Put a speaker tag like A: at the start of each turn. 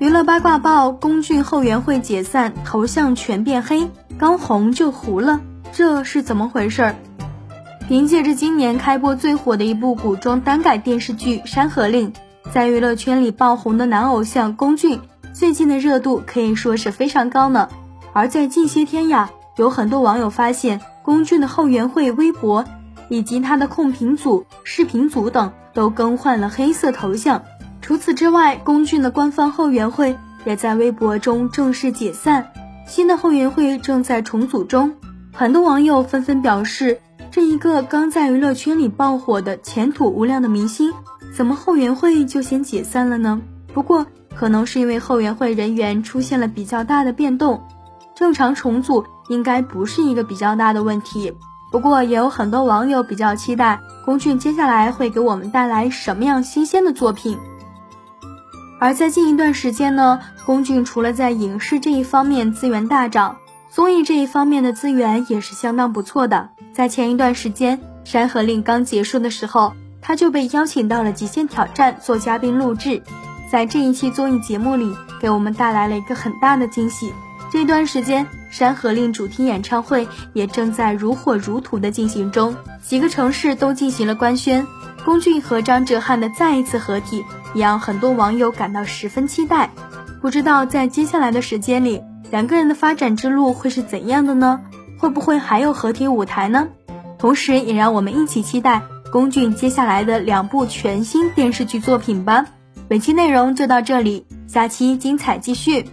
A: 娱乐八卦报：龚俊后援会解散，头像全变黑，刚红就糊了，这是怎么回事？凭借着今年开播最火的一部古装耽改电视剧《山河令》，在娱乐圈里爆红的男偶像龚俊，最近的热度可以说是非常高呢。而在近些天呀，有很多网友发现龚俊的后援会微博以及他的控评组、视频组等都更换了黑色头像。除此之外，龚俊的官方后援会也在微博中正式解散，新的后援会正在重组中。很多网友纷纷表示，这一个刚在娱乐圈里爆火的前途无量的明星，怎么后援会就先解散了呢？不过，可能是因为后援会人员出现了比较大的变动，正常重组应该不是一个比较大的问题。不过，也有很多网友比较期待龚俊接下来会给我们带来什么样新鲜的作品。而在近一段时间呢，龚俊除了在影视这一方面资源大涨，综艺这一方面的资源也是相当不错的。在前一段时间，《山河令》刚结束的时候，他就被邀请到了《极限挑战》做嘉宾录制，在这一期综艺节目里，给我们带来了一个很大的惊喜。这段时间，《山河令》主题演唱会也正在如火如荼的进行中，几个城市都进行了官宣。龚俊和张哲瀚的再一次合体，也让很多网友感到十分期待。不知道在接下来的时间里，两个人的发展之路会是怎样的呢？会不会还有合体舞台呢？同时，也让我们一起期待龚俊接下来的两部全新电视剧作品吧。本期内容就到这里，下期精彩继续。